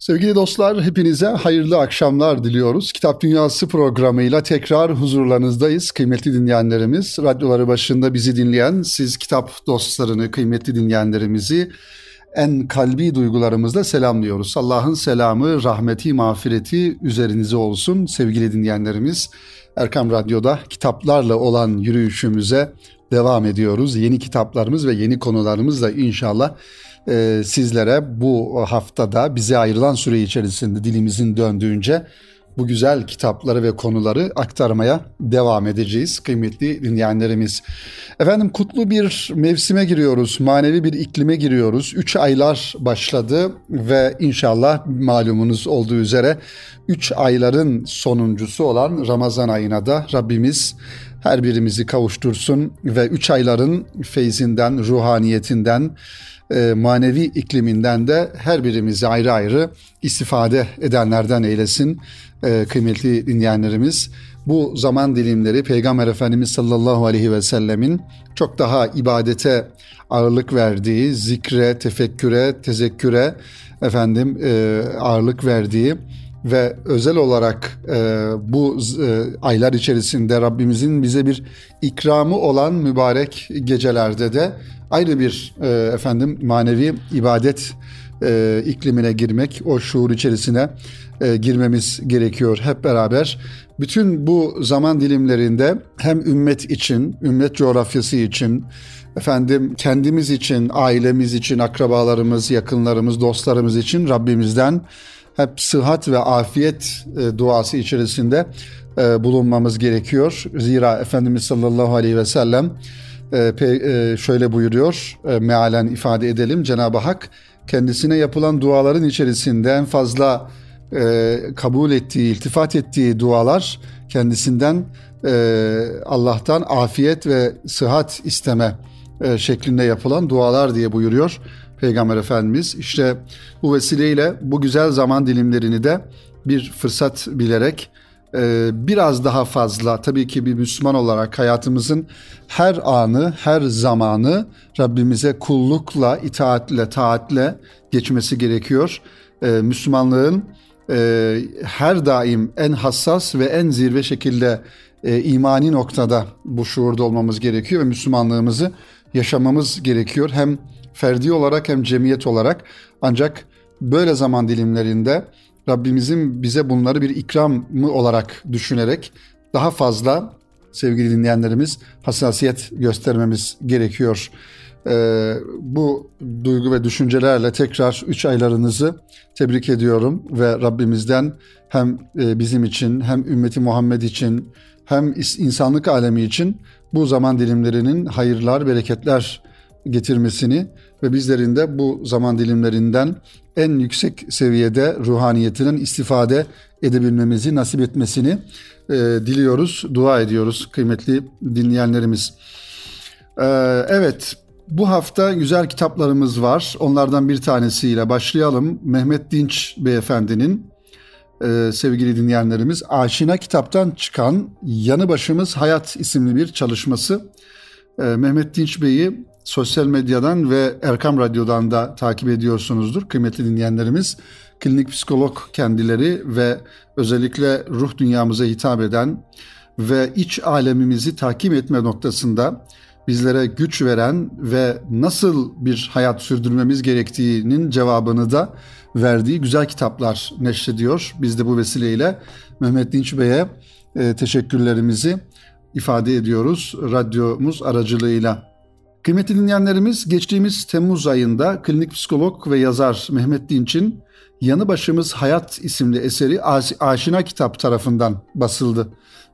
Sevgili dostlar, hepinize hayırlı akşamlar diliyoruz. Kitap Dünyası programıyla tekrar huzurlarınızdayız. Kıymetli dinleyenlerimiz, radyoları başında bizi dinleyen, siz kitap dostlarını, kıymetli dinleyenlerimizi en kalbi duygularımızla selamlıyoruz. Allah'ın selamı, rahmeti, mağfireti üzerinize olsun sevgili dinleyenlerimiz. Erkam Radyo'da kitaplarla olan yürüyüşümüze devam ediyoruz. Yeni kitaplarımız ve yeni konularımızla inşallah e, sizlere bu haftada bize ayrılan süre içerisinde dilimizin döndüğünce bu güzel kitapları ve konuları aktarmaya devam edeceğiz kıymetli dinleyenlerimiz. Efendim kutlu bir mevsime giriyoruz, manevi bir iklime giriyoruz. Üç aylar başladı ve inşallah malumunuz olduğu üzere üç ayların sonuncusu olan Ramazan ayına da Rabbimiz her birimizi kavuştursun ve üç ayların feyzinden, ruhaniyetinden, e, manevi ikliminden de her birimizi ayrı ayrı istifade edenlerden eylesin e, kıymetli dinleyenlerimiz. Bu zaman dilimleri Peygamber Efendimiz sallallahu aleyhi ve sellemin çok daha ibadete ağırlık verdiği, zikre, tefekküre, tezekküre efendim e, ağırlık verdiği ve özel olarak e, bu e, aylar içerisinde Rabbimizin bize bir ikramı olan mübarek gecelerde de ayrı bir e, efendim manevi ibadet e, iklimine girmek, o şuur içerisine e, girmemiz gerekiyor hep beraber. Bütün bu zaman dilimlerinde hem ümmet için, ümmet coğrafyası için, efendim kendimiz için, ailemiz için, akrabalarımız, yakınlarımız, dostlarımız için Rabbimizden hep sıhhat ve afiyet e, duası içerisinde e, bulunmamız gerekiyor. Zira Efendimiz sallallahu aleyhi ve sellem e, e, şöyle buyuruyor, e, mealen ifade edelim. Cenab-ı Hak kendisine yapılan duaların içerisinde en fazla e, kabul ettiği, iltifat ettiği dualar kendisinden Allah'tan afiyet ve sıhhat isteme şeklinde yapılan dualar diye buyuruyor Peygamber Efendimiz. İşte bu vesileyle bu güzel zaman dilimlerini de bir fırsat bilerek e, biraz daha fazla tabii ki bir Müslüman olarak hayatımızın her anı, her zamanı Rabbimize kullukla, itaatle, taatle geçmesi gerekiyor. E, Müslümanlığın e, her daim en hassas ve en zirve şekilde imani noktada bu şuurda olmamız gerekiyor ve Müslümanlığımızı yaşamamız gerekiyor. Hem ferdi olarak hem cemiyet olarak ancak böyle zaman dilimlerinde Rabbimizin bize bunları bir ikramı olarak düşünerek daha fazla sevgili dinleyenlerimiz hassasiyet göstermemiz gerekiyor. Ee, bu duygu ve düşüncelerle tekrar 3 aylarınızı tebrik ediyorum ve Rabbimizden hem e, bizim için hem ümmeti Muhammed için hem insanlık alemi için bu zaman dilimlerinin hayırlar, bereketler getirmesini ve bizlerin de bu zaman dilimlerinden en yüksek seviyede ruhaniyetinden istifade edebilmemizi nasip etmesini e, diliyoruz, dua ediyoruz kıymetli dinleyenlerimiz. E, evet, bu hafta güzel kitaplarımız var. Onlardan bir tanesiyle başlayalım. Mehmet Dinç Beyefendinin e, sevgili dinleyenlerimiz Aşina kitaptan çıkan Yanı Başımız Hayat isimli bir çalışması. E, Mehmet Dinç Bey'i sosyal medyadan ve Erkam Radyo'dan da takip ediyorsunuzdur kıymetli dinleyenlerimiz. Klinik psikolog kendileri ve özellikle ruh dünyamıza hitap eden ve iç alemimizi takip etme noktasında bizlere güç veren ve nasıl bir hayat sürdürmemiz gerektiğinin cevabını da verdiği güzel kitaplar neşrediyor. Biz de bu vesileyle Mehmet Dinç Bey'e e, teşekkürlerimizi ifade ediyoruz radyomuz aracılığıyla. Kıymetli dinleyenlerimiz geçtiğimiz Temmuz ayında klinik psikolog ve yazar Mehmet Dinç'in Yanı Başımız Hayat isimli eseri Aşina Kitap tarafından basıldı.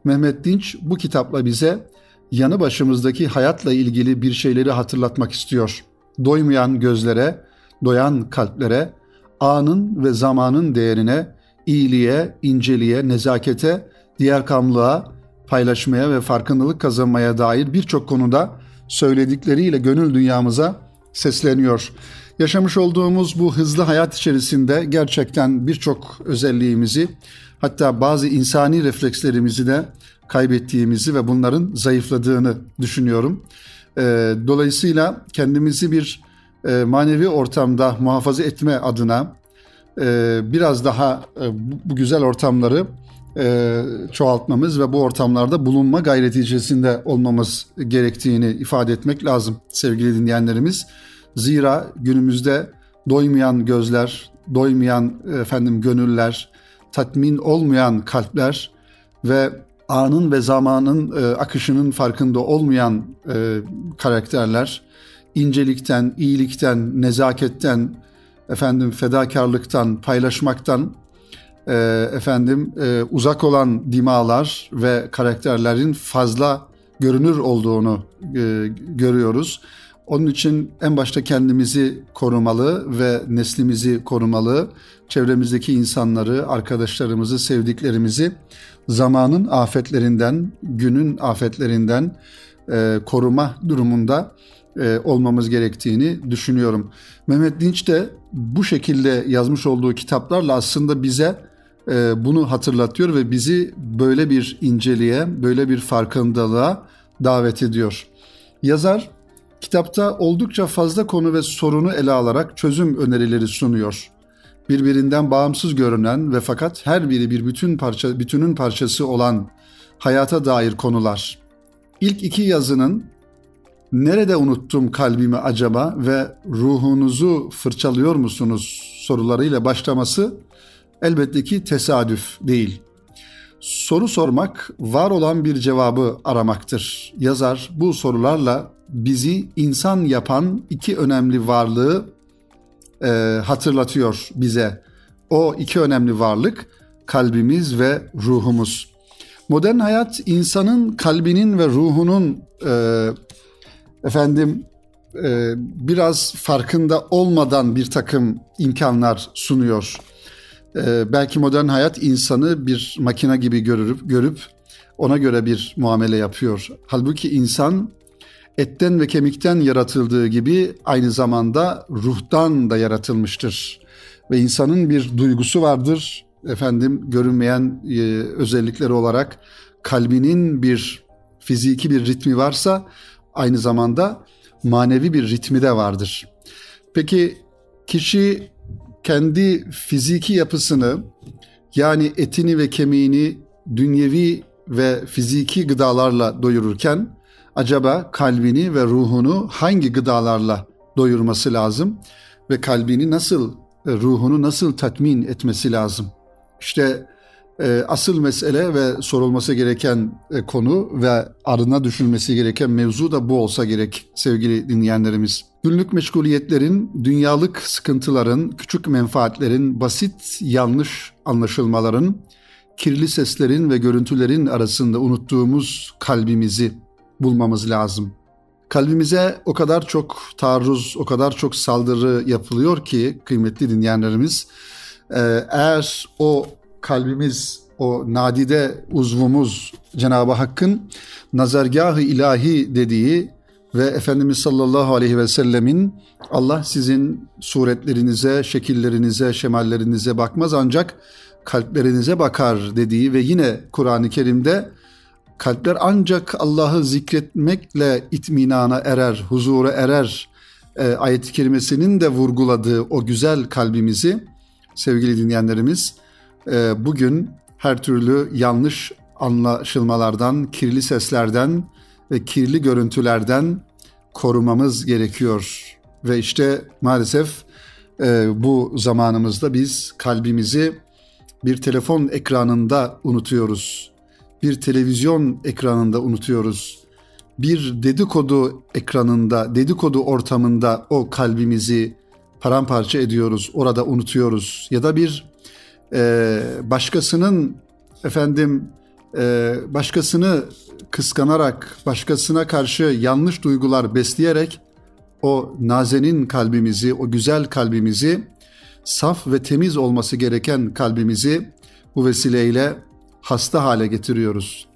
Mehmet Dinç bu kitapla bize yanı başımızdaki hayatla ilgili bir şeyleri hatırlatmak istiyor. Doymayan gözlere, doyan kalplere, anın ve zamanın değerine, iyiliğe, inceliğe, nezakete, diğer kamlığa, paylaşmaya ve farkındalık kazanmaya dair birçok konuda söyledikleriyle gönül dünyamıza sesleniyor. Yaşamış olduğumuz bu hızlı hayat içerisinde gerçekten birçok özelliğimizi hatta bazı insani reflekslerimizi de kaybettiğimizi ve bunların zayıfladığını düşünüyorum. Ee, dolayısıyla kendimizi bir e, manevi ortamda muhafaza etme adına e, biraz daha e, bu, bu güzel ortamları e, çoğaltmamız ve bu ortamlarda bulunma gayreti içerisinde olmamız gerektiğini ifade etmek lazım sevgili dinleyenlerimiz. Zira günümüzde doymayan gözler, doymayan efendim gönüller, tatmin olmayan kalpler ve anın ve zamanın e, akışının farkında olmayan e, karakterler incelikten, iyilikten, nezaketten, efendim fedakarlıktan, paylaşmaktan e, efendim e, uzak olan dimalar ve karakterlerin fazla görünür olduğunu e, görüyoruz. Onun için en başta kendimizi korumalı ve neslimizi korumalı, çevremizdeki insanları, arkadaşlarımızı, sevdiklerimizi zamanın afetlerinden, günün afetlerinden e, koruma durumunda e, olmamız gerektiğini düşünüyorum. Mehmet Dinç de bu şekilde yazmış olduğu kitaplarla aslında bize bunu hatırlatıyor ve bizi böyle bir inceliğe, böyle bir farkındalığa davet ediyor. Yazar kitapta oldukça fazla konu ve sorunu ele alarak çözüm önerileri sunuyor. Birbirinden bağımsız görünen ve fakat her biri bir bütün parça bütünün parçası olan hayata dair konular. İlk iki yazının nerede unuttum kalbimi acaba ve ruhunuzu fırçalıyor musunuz sorularıyla başlaması elbette ki tesadüf değil. Soru sormak var olan bir cevabı aramaktır. Yazar bu sorularla bizi insan yapan iki önemli varlığı e, hatırlatıyor bize. O iki önemli varlık kalbimiz ve ruhumuz. Modern hayat insanın kalbinin ve ruhunun e, efendim e, biraz farkında olmadan bir takım imkanlar sunuyor. E, belki modern hayat insanı bir makine gibi görüp görüp ona göre bir muamele yapıyor. Halbuki insan etten ve kemikten yaratıldığı gibi aynı zamanda ruhtan da yaratılmıştır. Ve insanın bir duygusu vardır. Efendim görünmeyen e, özellikleri olarak kalbinin bir fiziki bir ritmi varsa aynı zamanda manevi bir ritmi de vardır. Peki kişi kendi fiziki yapısını yani etini ve kemiğini dünyevi ve fiziki gıdalarla doyururken acaba kalbini ve ruhunu hangi gıdalarla doyurması lazım ve kalbini nasıl ruhunu nasıl tatmin etmesi lazım? İşte e, asıl mesele ve sorulması gereken e, konu ve arına düşünülmesi gereken mevzu da bu olsa gerek sevgili dinleyenlerimiz. Günlük meşguliyetlerin, dünyalık sıkıntıların, küçük menfaatlerin, basit yanlış anlaşılmaların, kirli seslerin ve görüntülerin arasında unuttuğumuz kalbimizi bulmamız lazım. Kalbimize o kadar çok taarruz, o kadar çok saldırı yapılıyor ki kıymetli dinleyenlerimiz, e, eğer o kalbimiz, o nadide uzvumuz Cenab-ı Hakk'ın nazargahı ilahi dediği ve Efendimiz sallallahu aleyhi ve sellemin Allah sizin suretlerinize, şekillerinize, şemallerinize bakmaz ancak kalplerinize bakar dediği ve yine Kur'an-ı Kerim'de kalpler ancak Allah'ı zikretmekle itminana erer, huzura erer e, ayet-i kerimesinin de vurguladığı o güzel kalbimizi sevgili dinleyenlerimiz e, bugün her türlü yanlış anlaşılmalardan, kirli seslerden ve kirli görüntülerden korumamız gerekiyor. Ve işte maalesef e, bu zamanımızda biz kalbimizi bir telefon ekranında unutuyoruz. Bir televizyon ekranında unutuyoruz. Bir dedikodu ekranında, dedikodu ortamında o kalbimizi paramparça ediyoruz, orada unutuyoruz. Ya da bir e, başkasının efendim e, başkasını kıskanarak, başkasına karşı yanlış duygular besleyerek o nazenin kalbimizi, o güzel kalbimizi, saf ve temiz olması gereken kalbimizi bu vesileyle hasta hale getiriyoruz.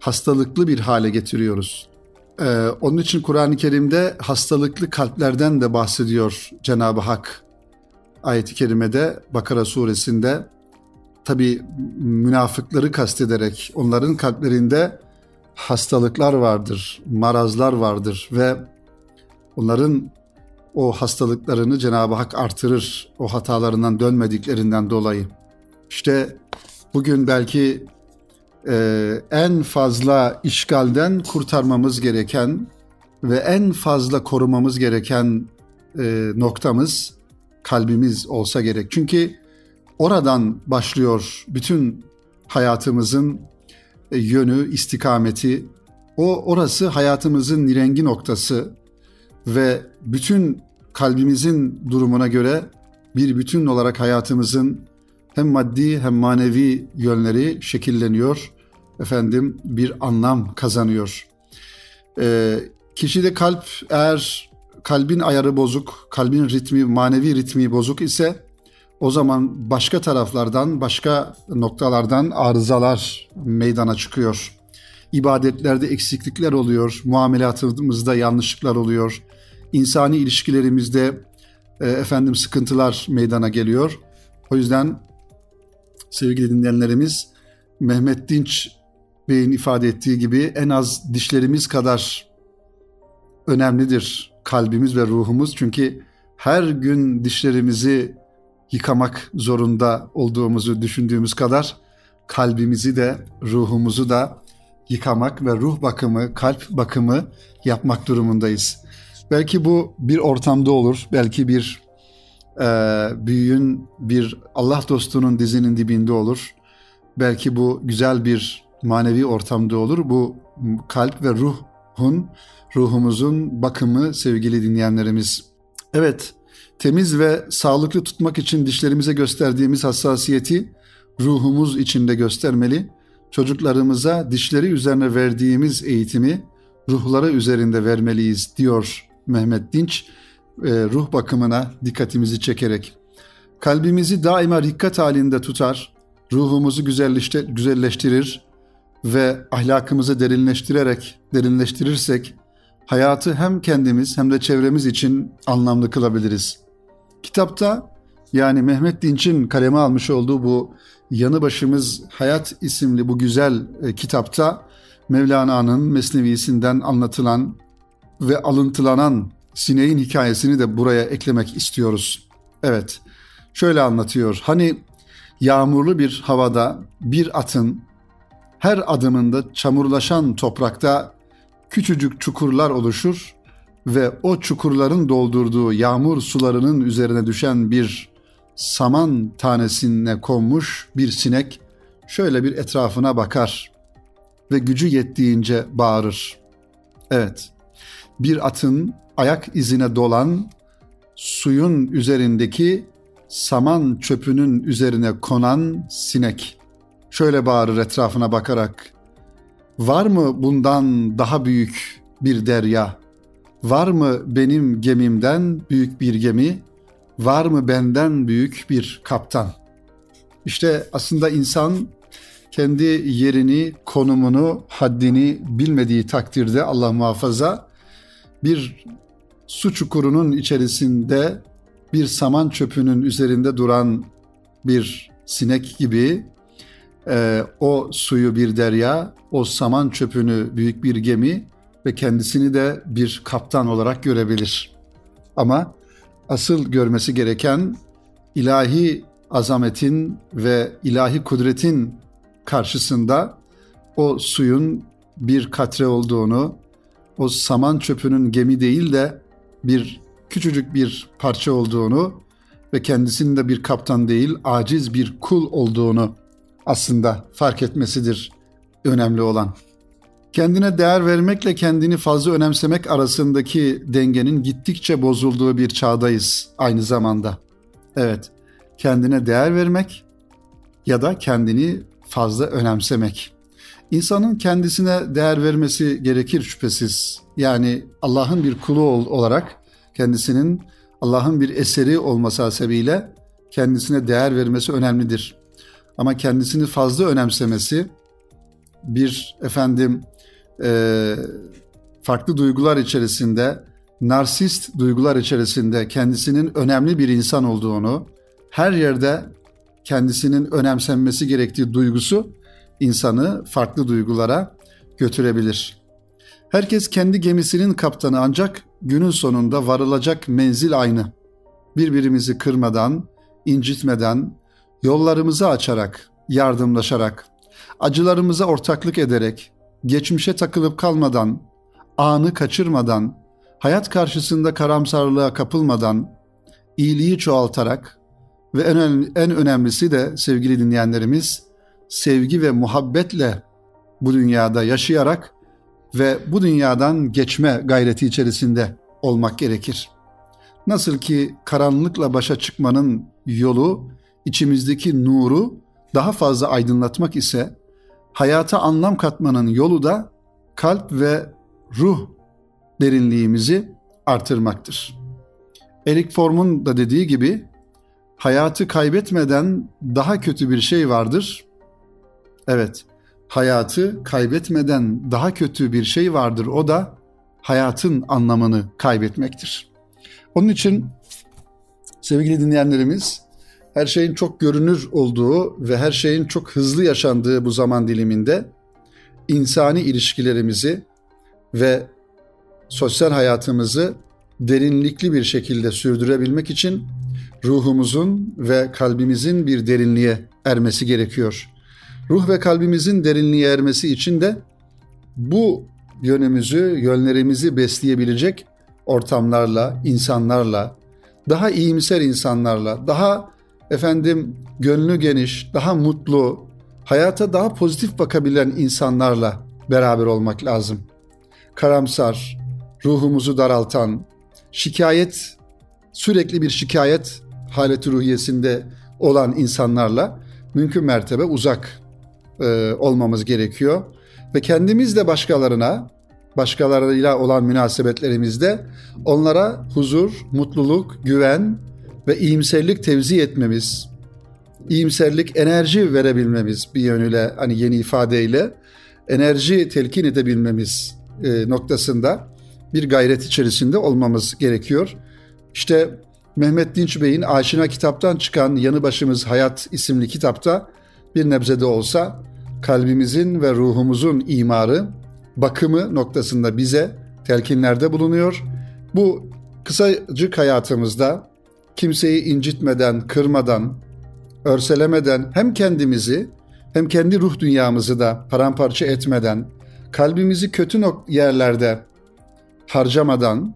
Hastalıklı bir hale getiriyoruz. Ee, onun için Kur'an-ı Kerim'de hastalıklı kalplerden de bahsediyor Cenab-ı Hak ayet-i kerimede Bakara suresinde tabi münafıkları kastederek onların kalplerinde hastalıklar vardır, marazlar vardır ve onların o hastalıklarını Cenab-ı Hak artırır o hatalarından dönmediklerinden dolayı. İşte bugün belki e, en fazla işgalden kurtarmamız gereken ve en fazla korumamız gereken e, noktamız kalbimiz olsa gerek. Çünkü oradan başlıyor bütün hayatımızın yönü, istikameti. O orası hayatımızın nirengi noktası ve bütün kalbimizin durumuna göre bir bütün olarak hayatımızın hem maddi hem manevi yönleri şekilleniyor. Efendim bir anlam kazanıyor. Ee, kişide kalp eğer kalbin ayarı bozuk, kalbin ritmi, manevi ritmi bozuk ise o zaman başka taraflardan, başka noktalardan arızalar meydana çıkıyor. İbadetlerde eksiklikler oluyor, muamelatımızda yanlışlıklar oluyor, insani ilişkilerimizde e, efendim sıkıntılar meydana geliyor. O yüzden sevgili dinleyenlerimiz Mehmet Dinç Bey'in ifade ettiği gibi en az dişlerimiz kadar önemlidir kalbimiz ve ruhumuz. Çünkü her gün dişlerimizi yıkamak zorunda olduğumuzu düşündüğümüz kadar kalbimizi de ruhumuzu da yıkamak ve ruh bakımı, kalp bakımı yapmak durumundayız. Belki bu bir ortamda olur, belki bir e, büyüğün, bir Allah dostunun dizinin dibinde olur. Belki bu güzel bir manevi ortamda olur. Bu kalp ve ruhun, ruhumuzun bakımı sevgili dinleyenlerimiz. Evet, temiz ve sağlıklı tutmak için dişlerimize gösterdiğimiz hassasiyeti ruhumuz içinde göstermeli. Çocuklarımıza dişleri üzerine verdiğimiz eğitimi ruhları üzerinde vermeliyiz diyor Mehmet Dinç e, ruh bakımına dikkatimizi çekerek. Kalbimizi daima dikkat halinde tutar, ruhumuzu güzelleştirir ve ahlakımızı derinleştirerek, derinleştirirsek hayatı hem kendimiz hem de çevremiz için anlamlı kılabiliriz. Kitapta yani Mehmet Dinç'in kaleme almış olduğu bu Yanı Başımız Hayat isimli bu güzel e, kitapta Mevlana'nın Mesnevisinden anlatılan ve alıntılanan sineğin hikayesini de buraya eklemek istiyoruz. Evet, şöyle anlatıyor. Hani yağmurlu bir havada bir atın her adımında çamurlaşan toprakta küçücük çukurlar oluşur ve o çukurların doldurduğu yağmur sularının üzerine düşen bir saman tanesine konmuş bir sinek şöyle bir etrafına bakar ve gücü yettiğince bağırır. Evet, bir atın ayak izine dolan suyun üzerindeki saman çöpünün üzerine konan sinek. Şöyle bağırır etrafına bakarak. Var mı bundan daha büyük bir derya? Var mı benim gemimden büyük bir gemi? Var mı benden büyük bir kaptan? İşte aslında insan kendi yerini, konumunu, haddini bilmediği takdirde Allah muhafaza bir su çukurunun içerisinde bir saman çöpünün üzerinde duran bir sinek gibi e, o suyu bir derya, o saman çöpünü büyük bir gemi ve kendisini de bir kaptan olarak görebilir. Ama asıl görmesi gereken ilahi azametin ve ilahi kudretin karşısında o suyun bir katre olduğunu, o saman çöpünün gemi değil de bir küçücük bir parça olduğunu ve kendisinin de bir kaptan değil, aciz bir kul olduğunu aslında fark etmesidir önemli olan. Kendine değer vermekle kendini fazla önemsemek arasındaki dengenin gittikçe bozulduğu bir çağdayız aynı zamanda. Evet, kendine değer vermek ya da kendini fazla önemsemek. İnsanın kendisine değer vermesi gerekir şüphesiz. Yani Allah'ın bir kulu olarak kendisinin Allah'ın bir eseri olması hasebiyle kendisine değer vermesi önemlidir. Ama kendisini fazla önemsemesi bir efendim e, farklı duygular içerisinde, narsist duygular içerisinde kendisinin önemli bir insan olduğunu, her yerde kendisinin önemsenmesi gerektiği duygusu insanı farklı duygulara götürebilir. Herkes kendi gemisinin kaptanı ancak günün sonunda varılacak menzil aynı. Birbirimizi kırmadan, incitmeden, yollarımızı açarak, yardımlaşarak, acılarımıza ortaklık ederek, geçmişe takılıp kalmadan, anı kaçırmadan, hayat karşısında karamsarlığa kapılmadan, iyiliği çoğaltarak ve en, en önemlisi de sevgili dinleyenlerimiz, sevgi ve muhabbetle bu dünyada yaşayarak ve bu dünyadan geçme gayreti içerisinde olmak gerekir. Nasıl ki karanlıkla başa çıkmanın yolu içimizdeki nuru daha fazla aydınlatmak ise hayata anlam katmanın yolu da kalp ve ruh derinliğimizi artırmaktır. Erik Form'un da dediği gibi hayatı kaybetmeden daha kötü bir şey vardır. Evet, hayatı kaybetmeden daha kötü bir şey vardır. O da hayatın anlamını kaybetmektir. Onun için sevgili dinleyenlerimiz her şeyin çok görünür olduğu ve her şeyin çok hızlı yaşandığı bu zaman diliminde insani ilişkilerimizi ve sosyal hayatımızı derinlikli bir şekilde sürdürebilmek için ruhumuzun ve kalbimizin bir derinliğe ermesi gerekiyor. Ruh ve kalbimizin derinliğe ermesi için de bu yönümüzü, yönlerimizi besleyebilecek ortamlarla, insanlarla, daha iyimser insanlarla, daha efendim gönlü geniş, daha mutlu, hayata daha pozitif bakabilen insanlarla beraber olmak lazım. Karamsar, ruhumuzu daraltan, şikayet, sürekli bir şikayet haleti ruhiyesinde olan insanlarla mümkün mertebe uzak e, olmamız gerekiyor. Ve kendimiz de başkalarına, başkalarıyla olan münasebetlerimizde onlara huzur, mutluluk, güven ve iyimserlik tevzi etmemiz, iyimserlik enerji verebilmemiz bir yönüyle hani yeni ifadeyle enerji telkin edebilmemiz e, noktasında bir gayret içerisinde olmamız gerekiyor. İşte Mehmet Dinç Bey'in Aşina kitaptan çıkan Yanı Başımız Hayat isimli kitapta bir nebzede olsa kalbimizin ve ruhumuzun imarı, bakımı noktasında bize telkinlerde bulunuyor. Bu kısacık hayatımızda kimseyi incitmeden, kırmadan, örselemeden hem kendimizi hem kendi ruh dünyamızı da paramparça etmeden, kalbimizi kötü yerlerde harcamadan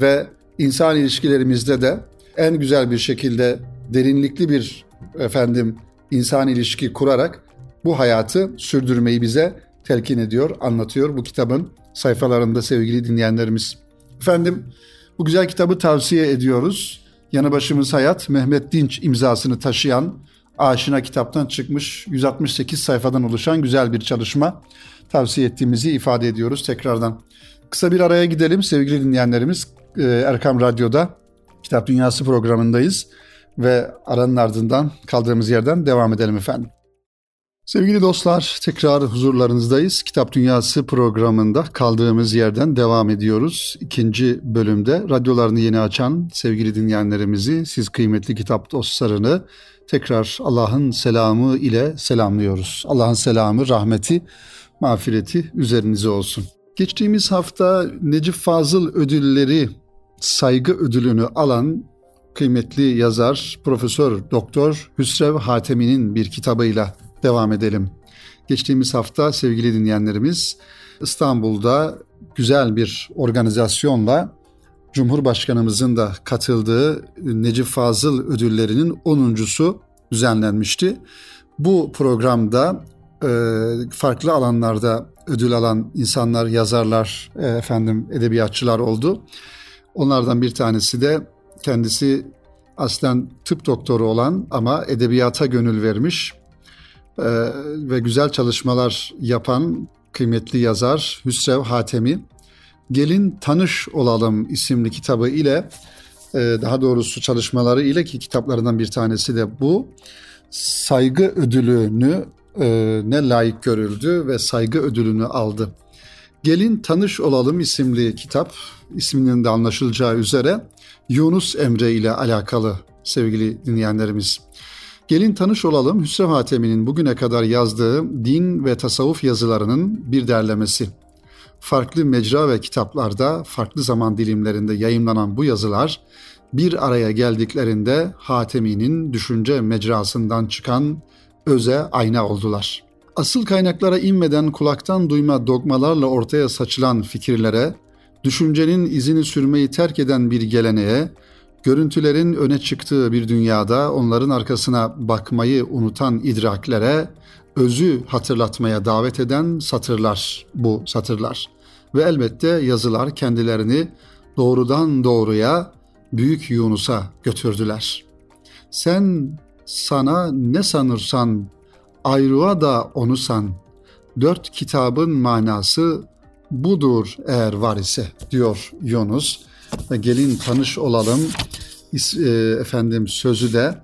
ve insan ilişkilerimizde de en güzel bir şekilde derinlikli bir efendim insan ilişki kurarak bu hayatı sürdürmeyi bize telkin ediyor, anlatıyor bu kitabın sayfalarında sevgili dinleyenlerimiz. Efendim bu güzel kitabı tavsiye ediyoruz. Yanı başımız hayat Mehmet Dinç imzasını taşıyan Aşina kitaptan çıkmış 168 sayfadan oluşan güzel bir çalışma tavsiye ettiğimizi ifade ediyoruz tekrardan. Kısa bir araya gidelim sevgili dinleyenlerimiz. Ee, Erkam Radyo'da Kitap Dünyası programındayız ve aranın ardından kaldığımız yerden devam edelim efendim. Sevgili dostlar, tekrar huzurlarınızdayız. Kitap Dünyası programında kaldığımız yerden devam ediyoruz. İkinci bölümde radyolarını yeni açan sevgili dinleyenlerimizi, siz kıymetli kitap dostlarını tekrar Allah'ın selamı ile selamlıyoruz. Allah'ın selamı, rahmeti, mağfireti üzerinize olsun. Geçtiğimiz hafta Necip Fazıl ödülleri saygı ödülünü alan kıymetli yazar Profesör Doktor Hüsrev Hatemi'nin bir kitabıyla devam edelim. Geçtiğimiz hafta sevgili dinleyenlerimiz İstanbul'da güzel bir organizasyonla Cumhurbaşkanımızın da katıldığı Necip Fazıl ödüllerinin 10.sü düzenlenmişti. Bu programda e, farklı alanlarda ödül alan insanlar, yazarlar, e, efendim edebiyatçılar oldu. Onlardan bir tanesi de kendisi aslen tıp doktoru olan ama edebiyata gönül vermiş ve güzel çalışmalar yapan kıymetli yazar Hüsrev Hatemi. Gelin Tanış Olalım isimli kitabı ile e, daha doğrusu çalışmaları ile ki kitaplarından bir tanesi de bu saygı ödülünü e, ne layık görüldü ve saygı ödülünü aldı. Gelin Tanış Olalım isimli kitap isminin de anlaşılacağı üzere Yunus Emre ile alakalı sevgili dinleyenlerimiz. Gelin tanış olalım Hüsrev Hatemi'nin bugüne kadar yazdığı din ve tasavvuf yazılarının bir derlemesi. farklı mecra ve kitaplarda farklı zaman dilimlerinde yayımlanan bu yazılar bir araya geldiklerinde Hatemi'nin düşünce mecrasından çıkan öze ayna oldular. Asıl kaynaklara inmeden kulaktan duyma dogmalarla ortaya saçılan fikirlere, düşüncenin izini sürmeyi terk eden bir geleneğe, görüntülerin öne çıktığı bir dünyada onların arkasına bakmayı unutan idraklere, özü hatırlatmaya davet eden satırlar bu satırlar. Ve elbette yazılar kendilerini doğrudan doğruya Büyük Yunus'a götürdüler. Sen sana ne sanırsan ayrığa da onu san. Dört kitabın manası budur eğer var ise diyor Yunus. Gelin tanış olalım. E, efendim sözü de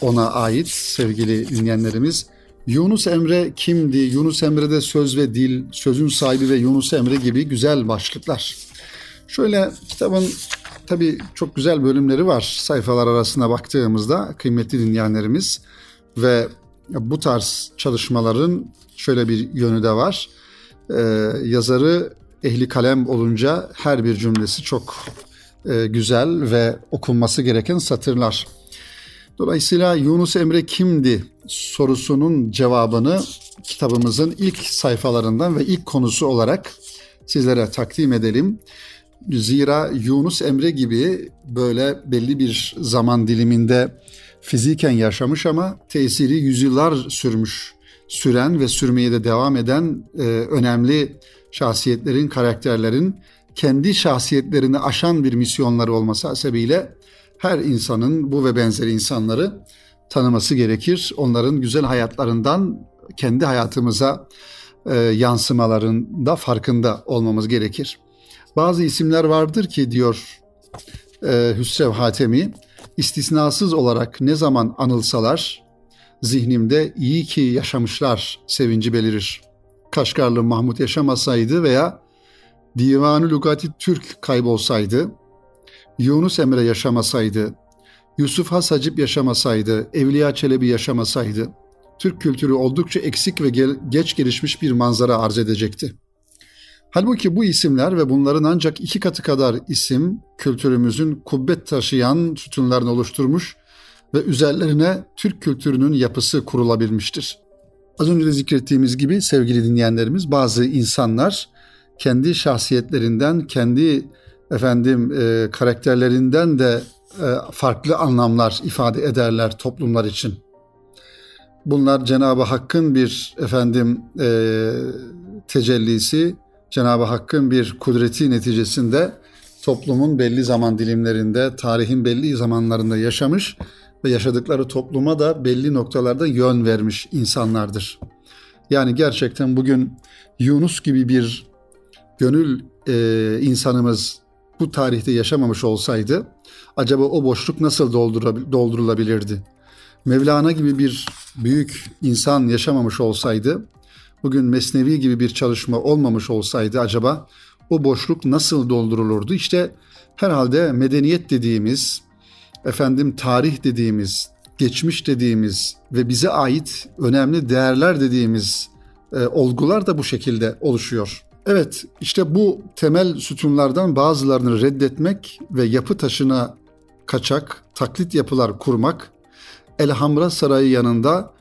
ona ait sevgili dinleyenlerimiz. Yunus Emre kimdi? Yunus Emre'de söz ve dil, sözün sahibi ve Yunus Emre gibi güzel başlıklar. Şöyle kitabın tabii çok güzel bölümleri var sayfalar arasına baktığımızda kıymetli dinleyenlerimiz ve bu tarz çalışmaların şöyle bir yönü de var. Ee, yazarı ehli kalem olunca her bir cümlesi çok e, güzel ve okunması gereken satırlar. Dolayısıyla Yunus Emre kimdi sorusunun cevabını kitabımızın ilk sayfalarından ve ilk konusu olarak sizlere takdim edelim. Zira Yunus Emre gibi böyle belli bir zaman diliminde fiziken yaşamış ama tesiri yüzyıllar sürmüş, süren ve sürmeye de devam eden e, önemli şahsiyetlerin, karakterlerin kendi şahsiyetlerini aşan bir misyonları olması hasebiyle her insanın bu ve benzeri insanları tanıması gerekir. Onların güzel hayatlarından kendi hayatımıza e, yansımalarında farkında olmamız gerekir. Bazı isimler vardır ki diyor e, Hüsrev Hatemi, istisnasız olarak ne zaman anılsalar zihnimde iyi ki yaşamışlar sevinci belirir. Kaşgarlı Mahmut yaşamasaydı veya Divanı Lugati Türk kaybolsaydı, Yunus Emre yaşamasaydı, Yusuf Has Hacip yaşamasaydı, Evliya Çelebi yaşamasaydı, Türk kültürü oldukça eksik ve gel- geç gelişmiş bir manzara arz edecekti. Halbuki bu isimler ve bunların ancak iki katı kadar isim kültürümüzün kubbet taşıyan sütunlarını oluşturmuş ve üzerlerine Türk kültürünün yapısı kurulabilmiştir. Az önce de zikrettiğimiz gibi sevgili dinleyenlerimiz bazı insanlar kendi şahsiyetlerinden, kendi efendim e, karakterlerinden de e, farklı anlamlar ifade ederler toplumlar için. Bunlar Cenab-ı Hakk'ın bir efendim e, tecellisi, Cenab-ı Hakk'ın bir kudreti neticesinde toplumun belli zaman dilimlerinde, tarihin belli zamanlarında yaşamış ve yaşadıkları topluma da belli noktalarda yön vermiş insanlardır. Yani gerçekten bugün Yunus gibi bir gönül e, insanımız bu tarihte yaşamamış olsaydı acaba o boşluk nasıl doldurulabilirdi? Mevlana gibi bir büyük insan yaşamamış olsaydı bugün Mesnevi gibi bir çalışma olmamış olsaydı acaba o boşluk nasıl doldurulurdu? İşte herhalde medeniyet dediğimiz, efendim tarih dediğimiz, geçmiş dediğimiz ve bize ait önemli değerler dediğimiz e, olgular da bu şekilde oluşuyor. Evet, işte bu temel sütunlardan bazılarını reddetmek ve yapı taşına kaçak, taklit yapılar kurmak, Elhamra Sarayı yanında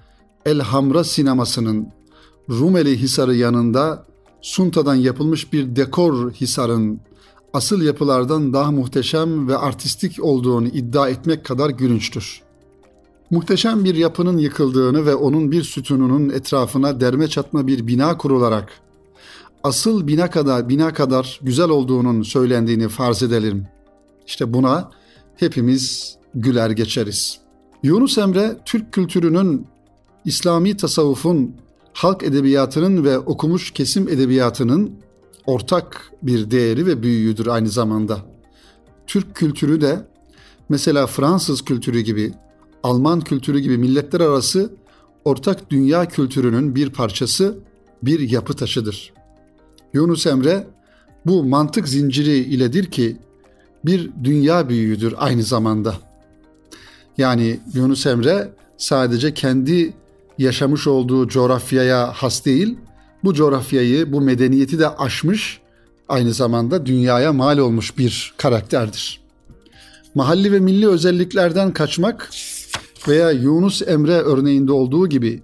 Elhamra sinemasının Rumeli Hisarı yanında suntadan yapılmış bir dekor hisarın asıl yapılardan daha muhteşem ve artistik olduğunu iddia etmek kadar gülünçtür. Muhteşem bir yapının yıkıldığını ve onun bir sütununun etrafına derme çatma bir bina kurularak asıl bina kadar bina kadar güzel olduğunun söylendiğini farz edelim. İşte buna hepimiz güler geçeriz. Yunus Emre Türk kültürünün İslami tasavvufun halk edebiyatının ve okumuş kesim edebiyatının ortak bir değeri ve büyüğüdür aynı zamanda. Türk kültürü de mesela Fransız kültürü gibi, Alman kültürü gibi milletler arası ortak dünya kültürünün bir parçası, bir yapı taşıdır. Yunus Emre bu mantık zinciri iledir ki bir dünya büyüğüdür aynı zamanda. Yani Yunus Emre sadece kendi yaşamış olduğu coğrafyaya has değil, bu coğrafyayı, bu medeniyeti de aşmış aynı zamanda dünyaya mal olmuş bir karakterdir. Mahalli ve milli özelliklerden kaçmak veya Yunus Emre örneğinde olduğu gibi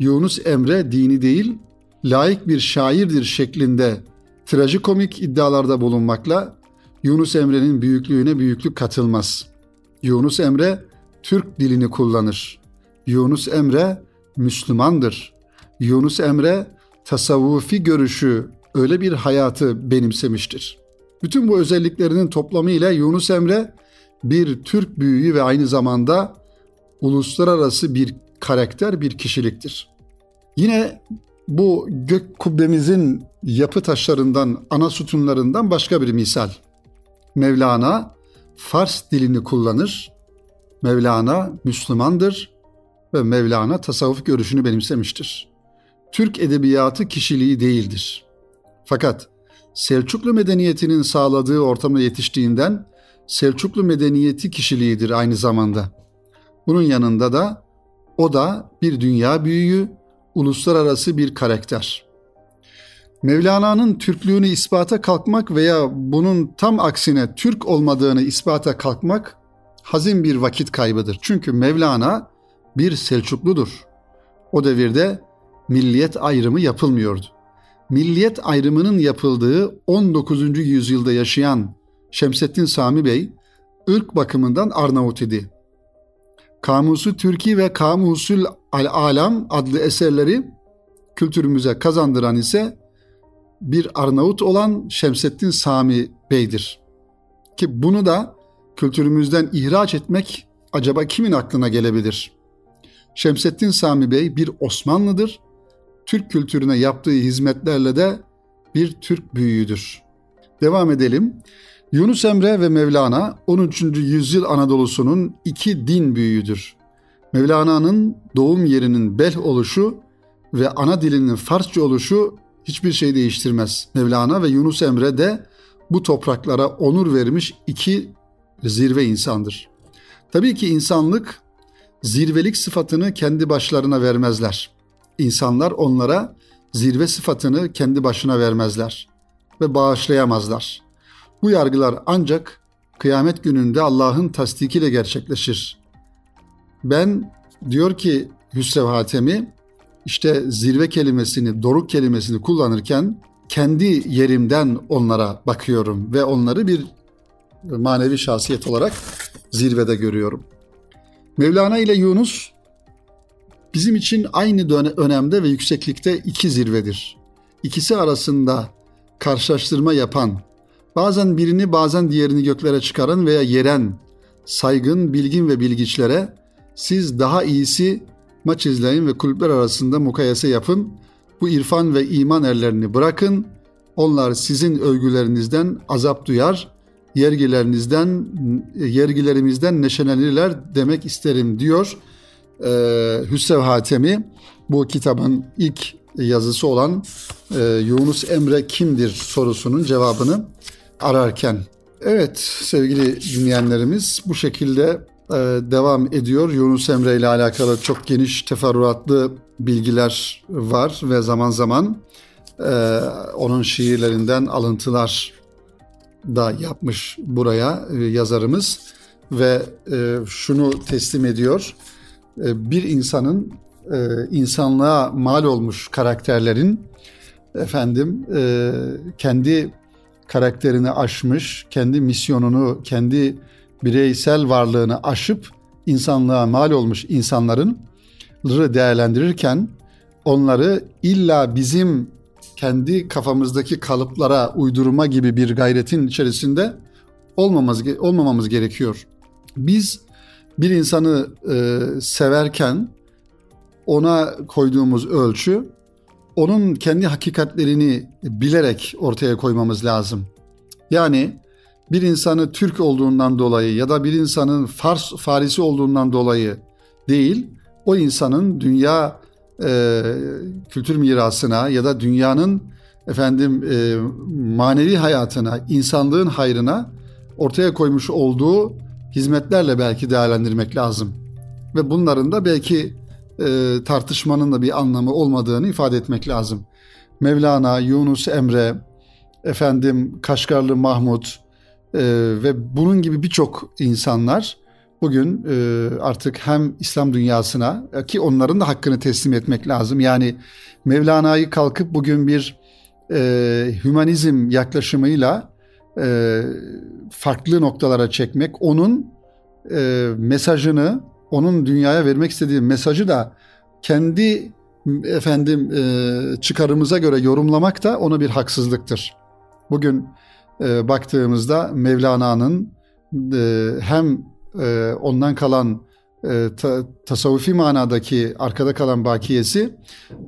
Yunus Emre dini değil, layık bir şairdir şeklinde trajikomik iddialarda bulunmakla Yunus Emre'nin büyüklüğüne büyüklük katılmaz. Yunus Emre Türk dilini kullanır. Yunus Emre Müslümandır. Yunus Emre tasavvufi görüşü öyle bir hayatı benimsemiştir. Bütün bu özelliklerinin toplamı ile Yunus Emre bir Türk büyüğü ve aynı zamanda uluslararası bir karakter, bir kişiliktir. Yine bu gök kubbemizin yapı taşlarından, ana sütunlarından başka bir misal. Mevlana Fars dilini kullanır. Mevlana Müslümandır ve Mevlana tasavvuf görüşünü benimsemiştir. Türk edebiyatı kişiliği değildir. Fakat Selçuklu medeniyetinin sağladığı ortamda yetiştiğinden Selçuklu medeniyeti kişiliğidir aynı zamanda. Bunun yanında da o da bir dünya büyüğü, uluslararası bir karakter. Mevlana'nın Türklüğünü ispata kalkmak veya bunun tam aksine Türk olmadığını ispata kalkmak hazin bir vakit kaybıdır. Çünkü Mevlana bir Selçukludur. O devirde milliyet ayrımı yapılmıyordu. Milliyet ayrımının yapıldığı 19. yüzyılda yaşayan Şemsettin Sami Bey ırk bakımından Arnavut idi. Kamusu Türki ve Kamusul Al Alam adlı eserleri kültürümüze kazandıran ise bir Arnavut olan Şemsettin Sami Bey'dir. Ki bunu da kültürümüzden ihraç etmek acaba kimin aklına gelebilir? Şemsettin Sami Bey bir Osmanlıdır. Türk kültürüne yaptığı hizmetlerle de bir Türk büyüğüdür. Devam edelim. Yunus Emre ve Mevlana 13. yüzyıl Anadolu'sunun iki din büyüğüdür. Mevlana'nın doğum yerinin Bel oluşu ve ana dilinin Farsça oluşu hiçbir şey değiştirmez. Mevlana ve Yunus Emre de bu topraklara onur vermiş iki zirve insandır. Tabii ki insanlık zirvelik sıfatını kendi başlarına vermezler. İnsanlar onlara zirve sıfatını kendi başına vermezler ve bağışlayamazlar. Bu yargılar ancak kıyamet gününde Allah'ın tasdikiyle gerçekleşir. Ben diyor ki Hüsrev Hatemi işte zirve kelimesini, doruk kelimesini kullanırken kendi yerimden onlara bakıyorum ve onları bir manevi şahsiyet olarak zirvede görüyorum. Mevlana ile Yunus bizim için aynı önemde ve yükseklikte iki zirvedir. İkisi arasında karşılaştırma yapan, bazen birini bazen diğerini göklere çıkaran veya yeren, saygın, bilgin ve bilgiçlere siz daha iyisi maç izleyin ve kulüpler arasında mukayese yapın. Bu irfan ve iman erlerini bırakın. Onlar sizin övgülerinizden azap duyar, yergilerinizden yergilerimizden neşelenirler demek isterim diyor. Ee, Hüsrev Hatemi bu kitabın ilk yazısı olan e, Yunus Emre kimdir sorusunun cevabını ararken. Evet sevgili dinleyenlerimiz bu şekilde e, devam ediyor. Yunus Emre ile alakalı çok geniş teferruatlı bilgiler var ve zaman zaman e, onun şiirlerinden alıntılar da yapmış buraya e, yazarımız ve şunu teslim ediyor. Bir insanın insanlığa mal olmuş karakterlerin efendim kendi karakterini aşmış, kendi misyonunu, kendi bireysel varlığını aşıp insanlığa mal olmuş insanların değerlendirirken onları illa bizim kendi kafamızdaki kalıplara uydurma gibi bir gayretin içerisinde olmamamız, olmamamız gerekiyor. Biz bir insanı e, severken ona koyduğumuz ölçü onun kendi hakikatlerini bilerek ortaya koymamız lazım. Yani bir insanı Türk olduğundan dolayı ya da bir insanın Fars Farisi olduğundan dolayı değil, o insanın dünya e, kültür mirasına ya da dünyanın efendim e, manevi hayatına, insanlığın hayrına ortaya koymuş olduğu hizmetlerle belki değerlendirmek lazım. Ve bunların da belki e, tartışmanın da bir anlamı olmadığını ifade etmek lazım. Mevlana, Yunus Emre, efendim Kaşgarlı Mahmut e, ve bunun gibi birçok insanlar bugün e, artık hem İslam dünyasına ki onların da hakkını teslim etmek lazım. Yani Mevlana'yı kalkıp bugün bir e, hümanizm yaklaşımıyla e, farklı noktalara çekmek, onun e, mesajını, onun dünyaya vermek istediği mesajı da kendi efendim e, çıkarımıza göre yorumlamak da ona bir haksızlıktır. Bugün e, baktığımızda Mevlana'nın e, hem e, ondan kalan e, ta, tasavvufi manadaki arkada kalan bakiyesi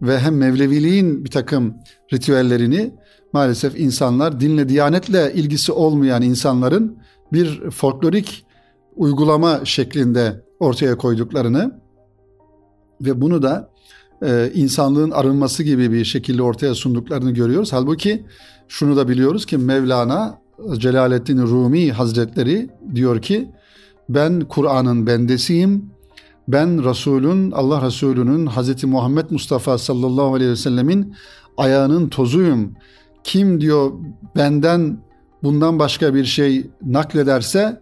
ve hem Mevleviliğin bir takım ritüellerini maalesef insanlar dinle, diyanetle ilgisi olmayan insanların bir folklorik uygulama şeklinde ortaya koyduklarını ve bunu da e, insanlığın arınması gibi bir şekilde ortaya sunduklarını görüyoruz. Halbuki şunu da biliyoruz ki Mevlana Celaleddin Rumi Hazretleri diyor ki ben Kur'an'ın bendesiyim. Ben Resulün, Allah Resulü'nün Hz. Muhammed Mustafa sallallahu aleyhi ve sellemin ayağının tozuyum. Kim diyor benden bundan başka bir şey naklederse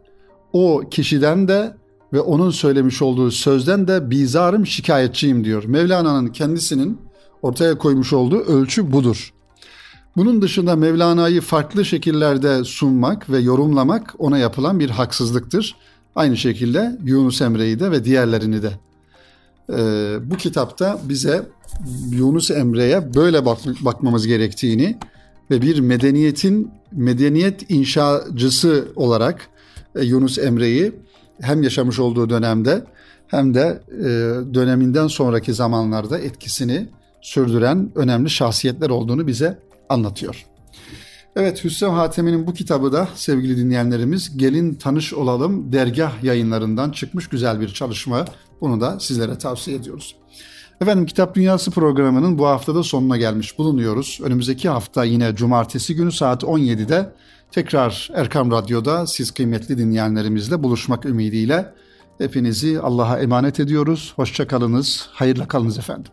o kişiden de ve onun söylemiş olduğu sözden de bizarım şikayetçiyim diyor. Mevlana'nın kendisinin ortaya koymuş olduğu ölçü budur. Bunun dışında Mevlana'yı farklı şekillerde sunmak ve yorumlamak ona yapılan bir haksızlıktır. Aynı şekilde Yunus Emre'yi de ve diğerlerini de. Ee, bu kitapta bize Yunus Emre'ye böyle bak bakmamız gerektiğini ve bir medeniyetin medeniyet inşacısı olarak e, Yunus Emre'yi hem yaşamış olduğu dönemde hem de e, döneminden sonraki zamanlarda etkisini sürdüren önemli şahsiyetler olduğunu bize anlatıyor. Evet Hüsrev Hatemi'nin bu kitabı da sevgili dinleyenlerimiz Gelin Tanış Olalım dergah yayınlarından çıkmış güzel bir çalışma. Bunu da sizlere tavsiye ediyoruz. Efendim Kitap Dünyası programının bu haftada sonuna gelmiş bulunuyoruz. Önümüzdeki hafta yine cumartesi günü saat 17'de tekrar Erkam Radyo'da siz kıymetli dinleyenlerimizle buluşmak ümidiyle hepinizi Allah'a emanet ediyoruz. Hoşçakalınız, hayırla kalınız efendim.